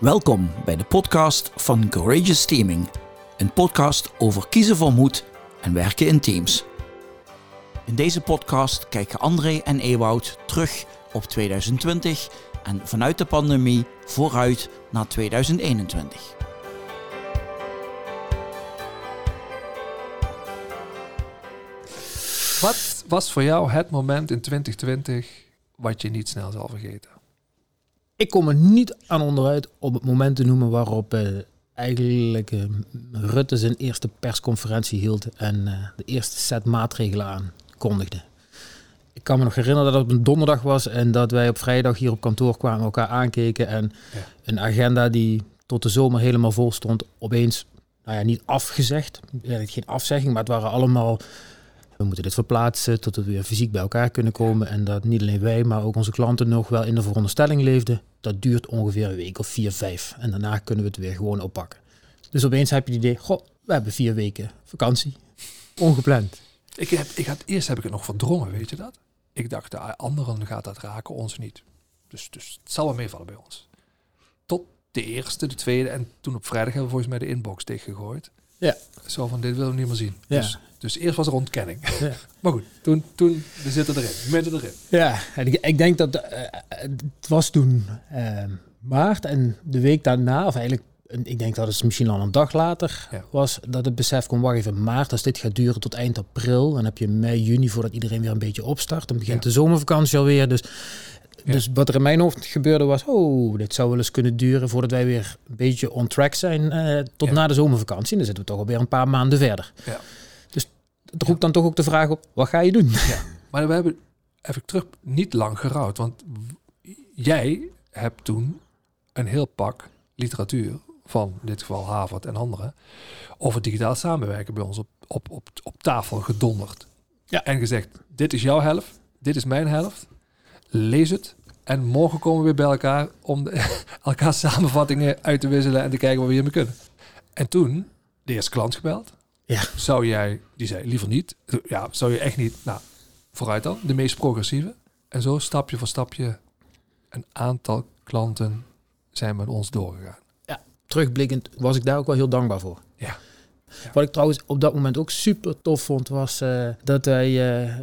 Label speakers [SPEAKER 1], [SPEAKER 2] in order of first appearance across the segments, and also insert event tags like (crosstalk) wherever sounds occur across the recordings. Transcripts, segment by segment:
[SPEAKER 1] Welkom bij de podcast van Courageous Teaming, een podcast over kiezen voor moed en werken in teams. In deze podcast kijken André en Ewoud terug op 2020 en vanuit de pandemie vooruit naar 2021.
[SPEAKER 2] Wat was voor jou het moment in 2020 wat je niet snel zal vergeten?
[SPEAKER 3] Ik kom er niet aan onderuit om het moment te noemen waarop eh, eigenlijk eh, Rutte zijn eerste persconferentie hield en eh, de eerste set maatregelen aankondigde. Ik kan me nog herinneren dat het op een donderdag was en dat wij op vrijdag hier op kantoor kwamen, elkaar aankeken en
[SPEAKER 2] Ja.
[SPEAKER 3] een agenda die tot de zomer helemaal vol stond, opeens, nou ja, niet afgezegd, eigenlijk geen afzegging, maar het waren allemaal we moeten dit verplaatsen tot we weer fysiek bij elkaar kunnen komen. En dat niet alleen wij, maar ook onze klanten nog wel in de veronderstelling leefden. Dat duurt ongeveer een week of vier, vijf. En daarna kunnen we het weer gewoon oppakken. Dus opeens heb je het idee, goh, we hebben vier weken vakantie. Ongepland.
[SPEAKER 2] Ik heb, ik had, eerst heb ik het nog verdrongen, weet je dat? Ik dacht, de anderen gaat dat raken, ons niet. Dus, dus het zal wel meevallen bij ons. Tot de eerste, de tweede en toen op vrijdag hebben we volgens mij de inbox dichtgegooid.
[SPEAKER 3] Ja.
[SPEAKER 2] Zo van, dit willen we niet meer zien.
[SPEAKER 3] Ja.
[SPEAKER 2] Dus, dus eerst was er ontkenning.
[SPEAKER 3] Ja. (laughs)
[SPEAKER 2] Maar goed, toen, toen we zitten erin, we zitten erin.
[SPEAKER 3] Ja, en ik, ik denk dat eh, het was toen eh, maart en de week daarna, of eigenlijk, ik denk dat het misschien al een dag later
[SPEAKER 2] Ja.
[SPEAKER 3] was, dat het besef kwam, wacht even, maart, als dit gaat duren tot eind april, dan heb je mei, juni voordat iedereen weer een beetje opstart. Dan begint
[SPEAKER 2] Ja.
[SPEAKER 3] de zomervakantie alweer, dus, dus wat er in mijn hoofd gebeurde was, oh, dit zou wel eens kunnen duren voordat wij weer een beetje on track zijn eh, tot na de zomervakantie. En dan zitten we toch alweer een paar maanden verder.
[SPEAKER 2] Ja.
[SPEAKER 3] Het roept dan toch ook de vraag op, wat ga je doen?
[SPEAKER 2] Maar we hebben, even terug, niet lang gerouwd. Want jij hebt toen een heel pak literatuur van in dit geval Harvard en anderen over digitaal samenwerken bij ons op, op, op, op tafel gedonderd.
[SPEAKER 3] Ja.
[SPEAKER 2] En gezegd, dit is jouw helft, dit is mijn helft. Lees het. En morgen komen we weer bij elkaar om de, (laughs) elkaar samenvattingen uit te wisselen en te kijken wat we hiermee kunnen. En toen de eerste klant gebeld.
[SPEAKER 3] Ja.
[SPEAKER 2] Zou jij, die zei liever niet. Ja, zou je echt niet. Nou, vooruit dan. De meest progressieve. En zo stapje voor stapje een aantal klanten zijn met ons doorgegaan.
[SPEAKER 3] terugblikkend was ik daar ook wel heel dankbaar voor.
[SPEAKER 2] Ja. Ja.
[SPEAKER 3] Wat ik trouwens op dat moment ook super tof vond, was eh, dat wij eh, eh,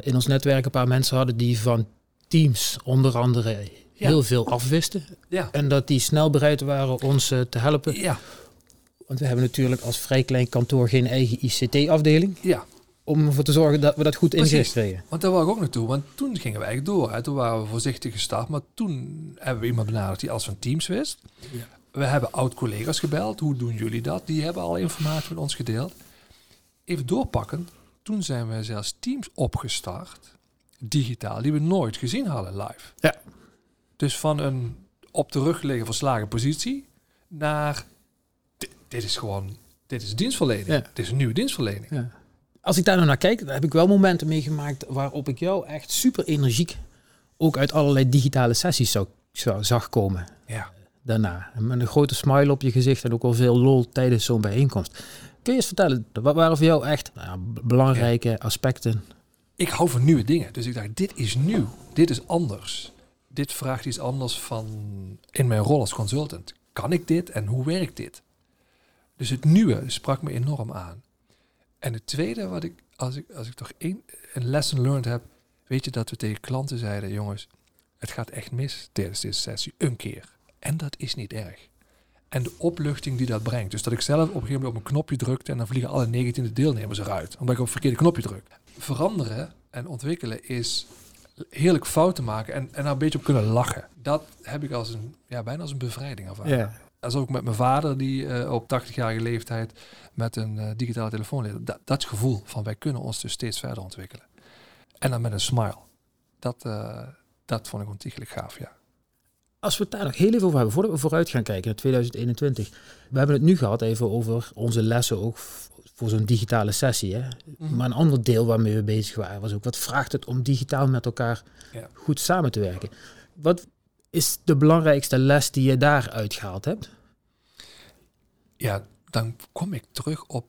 [SPEAKER 3] in ons netwerk een paar mensen hadden die van teams onder andere heel veel afwisten.
[SPEAKER 2] Ja.
[SPEAKER 3] En dat die snel bereid waren ons te helpen. Want we hebben natuurlijk als vrij klein kantoor geen eigen ICT-afdeling.
[SPEAKER 2] Ja.
[SPEAKER 3] Om ervoor te zorgen dat we dat goed ingericht kregen.
[SPEAKER 2] Want daar wou ik ook naartoe. Want toen gingen we eigenlijk door. Hè. Toen waren we voorzichtig gestart. Maar toen hebben we iemand benaderd die alles van teams wist.
[SPEAKER 3] Ja.
[SPEAKER 2] We hebben oud-collega's gebeld. Hoe doen jullie dat? Die hebben al informatie met ons gedeeld. Even doorpakken. Toen zijn we zelfs teams opgestart. Digitaal. Die we nooit gezien hadden live.
[SPEAKER 3] Ja.
[SPEAKER 2] Dus van een op de rug liggen verslagen positie. Naar... Dit, is gewoon... Dit is dienstverlening.
[SPEAKER 3] Ja.
[SPEAKER 2] Dit is een nieuwe dienstverlening.
[SPEAKER 3] Ja. Als ik daar nou naar kijk, dan heb ik wel momenten meegemaakt waarop ik jou echt super energiek ook uit allerlei digitale sessies zou, zou, zag komen.
[SPEAKER 2] Ja.
[SPEAKER 3] daarna. Met een grote smile op je gezicht en ook wel veel lol tijdens zo'n bijeenkomst. Kun je eens vertellen, wat waren voor jou echt nou ja, belangrijke aspecten?
[SPEAKER 2] ik hou van nieuwe dingen. Dus ik dacht, dit is nieuw. Dit is anders. Dit vraagt iets anders van in mijn rol als consultant. Kan ik dit en hoe werkt dit? Dus het nieuwe sprak me enorm aan. En het tweede wat ik, als ik, als ik toch één, een lesson learned heb, weet je dat we tegen klanten zeiden, jongens, het gaat echt mis tijdens deze sessie, een keer. En dat is niet erg. En de opluchting die dat brengt. Dus dat ik zelf op een gegeven moment op een knopje drukte en dan vliegen alle 19 deelnemers eruit. Omdat ik op het verkeerde knopje druk. Veranderen en ontwikkelen is heerlijk fouten maken en, en daar een beetje op kunnen lachen. Dat heb ik als een, ja, bijna als een bevrijding ervaren. Alsof ik met mijn vader, die eh, op 80-jarige leeftijd met een eh, digitale telefoon leefde. Dat, dat gevoel van wij kunnen ons dus steeds verder ontwikkelen. En dan met een smile. Dat, eh, dat vond ik ontiegelijk gaaf, ja.
[SPEAKER 3] Als we het daar nog heel even over hebben, voordat we vooruit gaan kijken naar 2021. We hebben het nu gehad even over onze lessen ook voor zo'n digitale sessie. Hè? Maar een ander deel waarmee we bezig waren was ook, wat vraagt het om digitaal met elkaar
[SPEAKER 2] Ja.
[SPEAKER 3] goed samen te werken? Wat is de belangrijkste les die je daaruit gehaald hebt?
[SPEAKER 2] ja, dan kom ik terug op.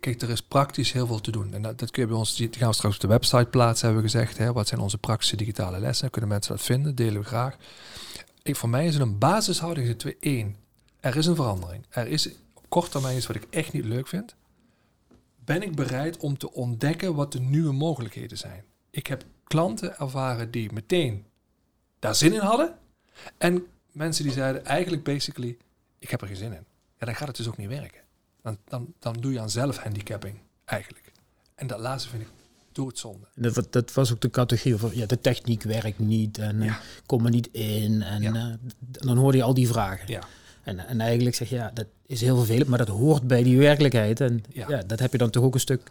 [SPEAKER 2] Kijk, er is praktisch heel veel te doen. En dat, dat kun je bij ons, die gaan we straks op de website plaatsen, hebben we gezegd. Hè, wat zijn onze praktische digitale lessen? Kunnen mensen dat vinden? Delen we graag. ik, voor mij is het een basishouding. Is twee, één, er is een verandering. Er is op korte termijn iets wat ik echt niet leuk vind. Ben ik bereid om te ontdekken wat de nieuwe mogelijkheden zijn? Ik heb klanten ervaren die meteen daar zin in hadden. En mensen die zeiden eigenlijk basically, ik heb er geen zin in. Ja, dan gaat het dus ook niet werken. Dan, dan, dan doe je aan zelfhandicapping eigenlijk. En dat laatste vind ik doodzonde.
[SPEAKER 3] Dat, dat was ook de categorie van ja, de techniek werkt niet en eh,
[SPEAKER 2] Ja.
[SPEAKER 3] kom er niet in. En
[SPEAKER 2] Ja.
[SPEAKER 3] eh, dan hoorde je al die vragen.
[SPEAKER 2] Ja.
[SPEAKER 3] En, en eigenlijk zeg je, ja, dat is heel vervelend, maar dat hoort bij die werkelijkheid. En
[SPEAKER 2] Ja.
[SPEAKER 3] ja. dat heb je dan toch ook een stuk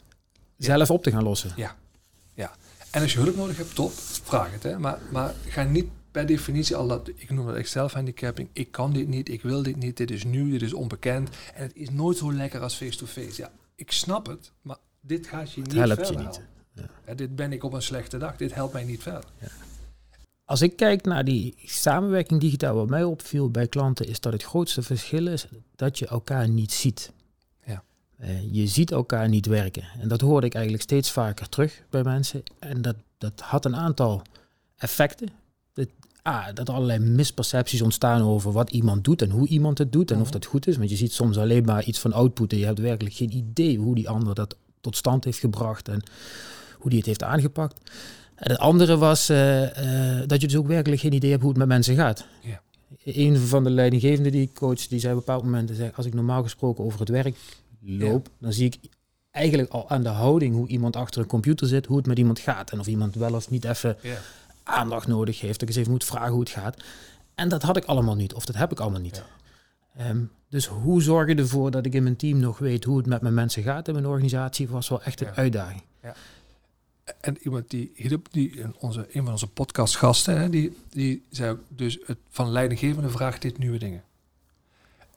[SPEAKER 3] zelf op te gaan lossen.
[SPEAKER 2] Ja, ja. En als je hulp nodig hebt, top, vraag het. Hè. Maar, maar ga niet per definitie al dat, ik noem dat echt zelfhandicapping, ik kan dit niet, ik wil dit niet, dit is nieuw, dit is onbekend. En het is nooit zo lekker als face-to-face. Ja, ik snap het, maar dit gaat je niet
[SPEAKER 3] helpt
[SPEAKER 2] verder
[SPEAKER 3] je niet.
[SPEAKER 2] Hè, dit ben ik op een slechte dag, dit helpt mij niet verder.
[SPEAKER 3] Als ik kijk naar die samenwerking digitaal, wat mij opviel bij klanten, is dat het grootste verschil is dat je elkaar niet ziet.
[SPEAKER 2] Ja.
[SPEAKER 3] Eh, je ziet elkaar niet werken. En dat hoorde ik eigenlijk steeds vaker terug bij mensen. En dat, dat had een aantal effecten. Dat, ah, dat er allerlei mispercepties ontstaan over wat iemand doet en hoe iemand het doet en of
[SPEAKER 2] Mhm.
[SPEAKER 3] dat goed is. Want je ziet soms alleen maar iets van output en je hebt werkelijk geen idee hoe die ander dat tot stand heeft gebracht en hoe die het heeft aangepakt. En het andere was eh, eh, dat je dus ook werkelijk geen idee hebt hoe het met mensen gaat.
[SPEAKER 2] Ja.
[SPEAKER 3] Een van de leidinggevenden die ik coach, die zei op een bepaald moment, zei, als ik normaal gesproken over het werk loop, dan zie ik eigenlijk al aan de houding hoe iemand achter een computer zit, hoe het met iemand gaat. En of iemand wel of niet even
[SPEAKER 2] Ja.
[SPEAKER 3] Aandacht nodig heeft, dat ik eens even moet vragen hoe het gaat. En dat had ik allemaal niet, of dat heb ik allemaal niet. Ehm, dus hoe zorg je ervoor dat ik in mijn team nog weet hoe het met mijn mensen gaat in mijn organisatie, was wel echt een
[SPEAKER 2] Ja.
[SPEAKER 3] uitdaging.
[SPEAKER 2] En iemand die, die in onze, een van onze podcastgasten, hè, die, die zei ook, dus het, van leidinggevende vraagt dit nieuwe dingen.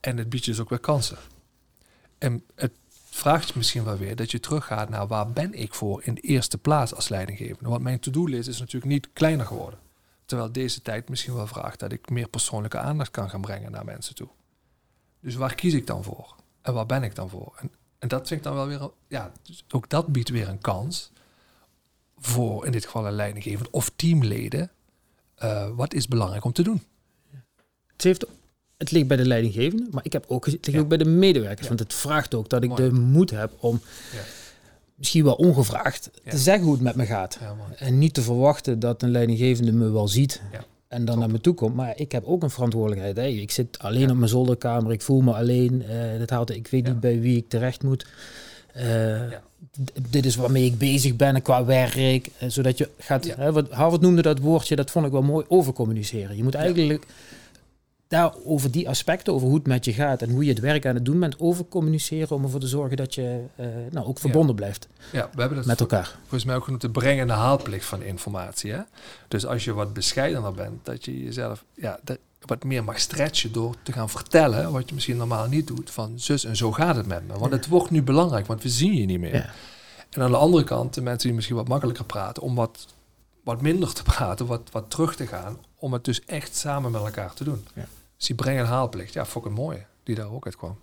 [SPEAKER 2] En het biedt je dus ook weer kansen. En het vraagt misschien wel weer dat je teruggaat naar waar ben ik voor in de eerste plaats als leidinggevende. Want mijn to-do-list is natuurlijk niet kleiner geworden. Terwijl deze tijd misschien wel vraagt dat ik meer persoonlijke aandacht kan gaan brengen naar mensen toe. Dus waar kies ik dan voor? En waar ben ik dan voor? En, dat vind ik dan wel weer, ja, dus ook dat biedt weer een kans voor in dit geval een leidinggevende of teamleden. eh, wat is belangrijk om te doen?
[SPEAKER 3] Het, heeft, het ligt bij de leidinggevende, maar ik heb ook het ligt ook bij de medewerkers. Want het vraagt ook dat ik
[SPEAKER 2] Mooi.
[SPEAKER 3] de moed heb om misschien wel ongevraagd te zeggen hoe het met me gaat. En niet te verwachten dat een leidinggevende me wel ziet en dan naar me toe komt. Maar ik heb ook een verantwoordelijkheid. Hè. Ik zit alleen
[SPEAKER 2] Ja.
[SPEAKER 3] op mijn zolderkamer, ik voel me alleen. eh dat haalt, ik weet
[SPEAKER 2] Ja.
[SPEAKER 3] niet bij wie ik terecht moet. Eh,
[SPEAKER 2] Ja.
[SPEAKER 3] Dit is waarmee ik bezig ben qua werk. eh, zodat je gaat, hè, wat Harvard noemde dat woordje, dat vond ik wel mooi, overcommuniceren. Je moet eigenlijk daar over die aspecten, over hoe het met je gaat en hoe je het werk aan het doen bent, over communiceren om ervoor te zorgen dat je eh, nou, ook verbonden blijft
[SPEAKER 2] Ja, we hebben dat
[SPEAKER 3] met elkaar.
[SPEAKER 2] volgens mij ook genoemd de brengende haalplicht van informatie. Hè? Dus als je wat bescheidener bent, dat je jezelf ja, dat wat meer mag stretchen door te gaan vertellen, wat je misschien normaal niet doet, van zus en zo gaat het met me. Want het wordt nu belangrijk, want we zien je niet meer.
[SPEAKER 3] Ja.
[SPEAKER 2] En aan de andere kant, de mensen die misschien wat makkelijker praten, om wat, wat minder te praten, wat, wat terug te gaan, om het dus echt samen met elkaar te doen.
[SPEAKER 3] Ja.
[SPEAKER 2] Dus die breng- en haalplicht, ja, fucking mooi, die daar ook uit kwam.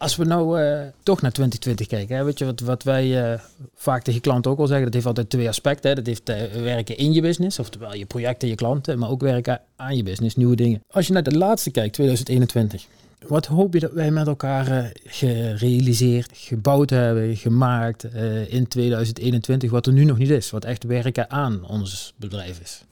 [SPEAKER 3] Als we nou eh, toch naar 2020 kijken, hè, weet je wat, wat wij eh, vaak tegen klanten ook al zeggen, dat heeft altijd twee aspecten. Hè. Dat heeft eh, werken in je business, oftewel je projecten, je klanten, maar ook werken aan je business, nieuwe dingen. Als je naar de laatste kijkt, 2021, wat hoop je dat wij met elkaar gerealiseerd, gebouwd hebben, gemaakt in 2021, wat er nu nog niet is, wat echt werken aan ons bedrijf is?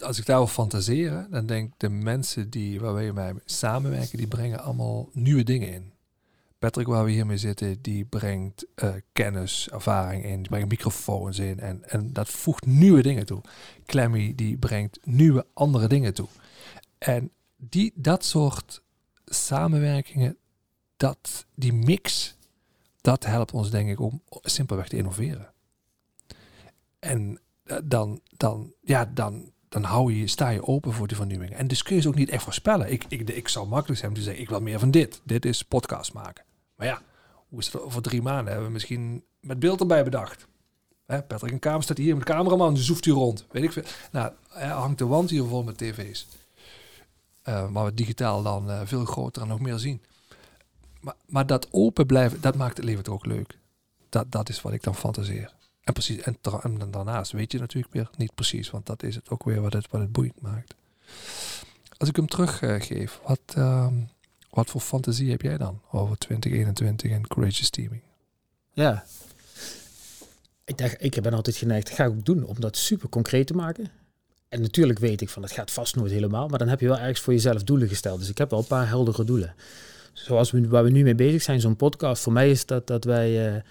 [SPEAKER 2] Als ik daarover fantaseren, dan denk ik de mensen die waar wij samenwerken, die brengen allemaal nieuwe dingen in. Patrick, waar we hiermee zitten, die brengt eh, kennis, ervaring in, die brengt microfoons in en, en dat voegt nieuwe dingen toe. Clemmy, die brengt nieuwe andere dingen toe. En die, dat soort samenwerkingen, dat, die mix, dat helpt ons denk ik om simpelweg te innoveren. En eh, dan, dan, ja, dan, dan hou je, sta je open voor die vernieuwingen. En dus kun je ze ook niet echt voorspellen. Ik, ik, ik zou makkelijk zijn om te zeggen, ik wil meer van dit. Dit is podcast maken. Maar ja, hoe is het over drie maanden? Hebben we misschien met beeld erbij bedacht. Hè, Patrick en Kamer staat hier met de cameraman, zoeft hier rond. Weet ik veel. Nou, hangt de wand hier vol met tv's. Eh, maar we digitaal dan eh, veel groter en nog meer zien. Maar, maar dat open blijven, dat maakt het leven toch ook leuk. Dat, dat is wat ik dan fantaseer. En, precies, en, daarnaast weet je natuurlijk weer niet precies, want dat is het ook weer wat het, wat het boeiend maakt. Als ik hem teruggeef, wat, ehm, wat voor fantasie heb jij dan over 2021 en Courageous Teaming?
[SPEAKER 3] Ja. Ik, dacht, ik ben altijd geneigd, ga ik doen, om dat super concreet te maken. En natuurlijk weet ik van, het gaat vast nooit helemaal, maar dan heb je wel ergens voor jezelf doelen gesteld. Dus ik heb wel een paar heldere doelen. Zoals we, waar we nu mee bezig zijn, zo'n podcast, voor mij is dat dat wij eh,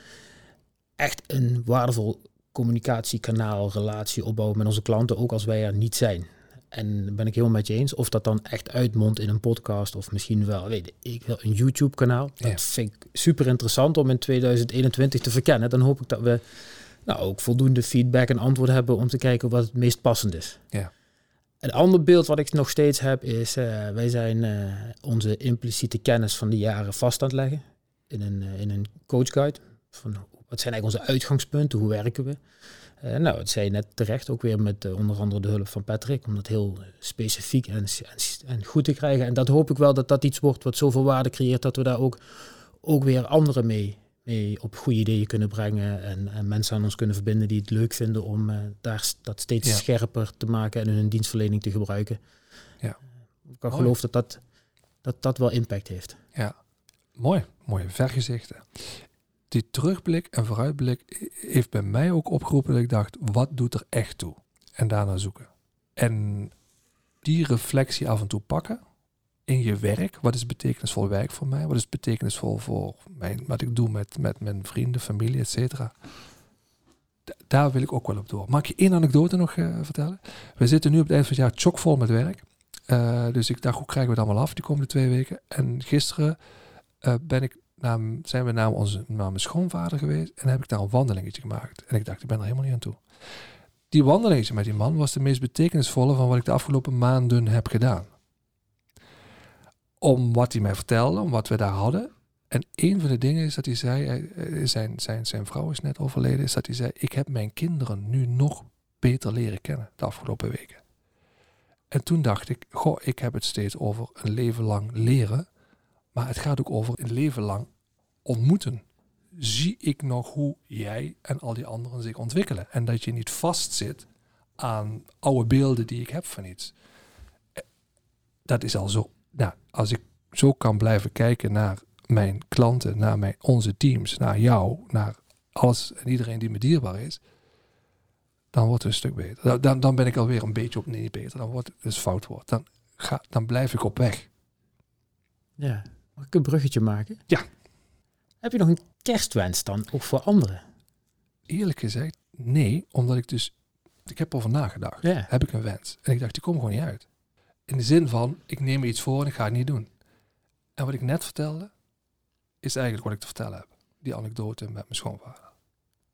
[SPEAKER 3] echt een waardevol communicatiekanaal, relatie opbouwen met onze klanten, ook als wij er niet zijn. En ben ik helemaal met je eens. Of dat dan echt uitmondt in een podcast of misschien wel, weet ik wel, een YouTube-kanaal. Dat
[SPEAKER 2] Ja.
[SPEAKER 3] vind ik super interessant om in 2021 te verkennen. Dan hoop ik dat we nou, ook voldoende feedback en antwoord hebben om te kijken wat het meest passend is.
[SPEAKER 2] Ja.
[SPEAKER 3] Een ander beeld wat ik nog steeds heb is, eh, wij zijn eh, onze impliciete kennis van de jaren vast aan het leggen in een, eh, in een coachguide. Van wat zijn eigenlijk onze uitgangspunten, hoe werken we? Eh, nou, het zei je net terecht, ook weer met eh, onder andere de hulp van Patrick, om dat heel eh, specifiek en, en, en goed te krijgen. En dat hoop ik wel dat dat iets wordt wat zoveel waarde creëert, dat we daar ook, ook weer anderen mee, mee op goede ideeën kunnen brengen. En, en mensen aan ons kunnen verbinden die het leuk vinden om daar dat steeds
[SPEAKER 2] Ja.
[SPEAKER 3] scherper te maken en in hun dienstverlening te gebruiken.
[SPEAKER 2] Ja.
[SPEAKER 3] Ik
[SPEAKER 2] Mooi.
[SPEAKER 3] geloof dat dat, dat dat wel impact heeft.
[SPEAKER 2] Ja, mooi, mooie vergezichten. Die terugblik en vooruitblik heeft bij mij ook opgeroepen dat ik dacht, wat doet er echt toe? En daarna zoeken. En die reflectie af en toe pakken in je werk. Wat is betekenisvol werk voor mij? Wat is betekenisvol voor mijn, wat ik doe met, met mijn vrienden, familie, et cetera? Da- Daar wil ik ook wel op door. Mag ik je één anekdote nog eh, vertellen? We zitten nu op het eind van het jaar chockvol met werk. Eh, dus ik dacht, hoe krijgen we het allemaal af die komende twee weken? En gisteren eh, ben ik zijn we naar, onze, naar mijn schoonvader geweest en heb ik daar een wandelingetje gemaakt. En ik dacht, ik ben er helemaal niet aan toe. Die wandelingetje met die man was de meest betekenisvolle van wat ik de afgelopen maanden heb gedaan. Om wat hij mij vertelde, om wat we daar hadden. En een van de dingen is dat hij zei, eh, zijn, zijn, zijn vrouw is net overleden, is dat hij zei, ik heb mijn kinderen nu nog beter leren kennen de afgelopen weken. En toen dacht ik, goh, ik heb het steeds over een leven lang leren. Maar het gaat ook over een leven lang ontmoeten. Zie ik nog hoe jij en al die anderen zich ontwikkelen. En dat je niet vastzit aan oude beelden die ik heb van iets. Dat is al zo. Nou, als ik zo kan blijven kijken naar mijn klanten, naar mijn, onze teams, naar jou, naar alles en iedereen die me dierbaar is, dan wordt het een stuk beter. Dan- Dan, ben ik alweer een beetje op, nee, beter, dan wordt het dus fout wordt. Dan, ga, dan blijf ik op weg.
[SPEAKER 3] Ja. Mag ik een bruggetje maken?
[SPEAKER 2] Ja.
[SPEAKER 3] Heb je nog een kerstwens dan, ook voor anderen?
[SPEAKER 2] Eerlijk gezegd, nee, omdat ik dus, ik heb over nagedacht.
[SPEAKER 3] Ja.
[SPEAKER 2] Heb ik een wens? En ik dacht, die komt gewoon niet uit. In de zin van, ik neem me iets voor en ik ga het niet doen. En wat ik net vertelde, is eigenlijk wat ik te vertellen heb. Die anekdote met mijn schoonvader.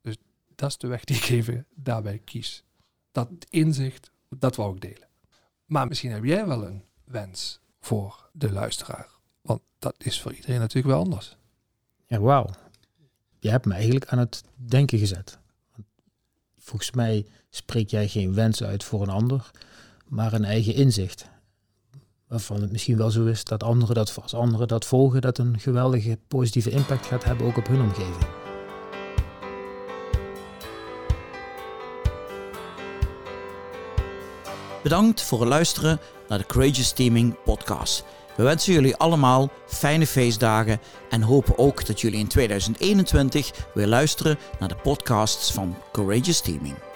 [SPEAKER 2] Dus dat is de weg die ik even daarbij kies. Dat inzicht, dat wou ik delen. Maar misschien heb jij wel een wens voor de luisteraar. Dat is voor iedereen natuurlijk wel anders.
[SPEAKER 3] Ja, wauw. Je hebt me eigenlijk aan het denken gezet. Want Volgens mij spreek jij geen wens uit voor een ander, maar een eigen inzicht. Waarvan het misschien wel zo is dat anderen dat, als anderen dat volgen, dat een geweldige positieve impact gaat hebben ook op hun omgeving.
[SPEAKER 1] Bedankt voor het luisteren naar de Courageous Teaming podcast. We wensen jullie allemaal fijne feestdagen en hopen ook dat jullie in 2021 weer luisteren naar de podcasts van Courageous Teaming.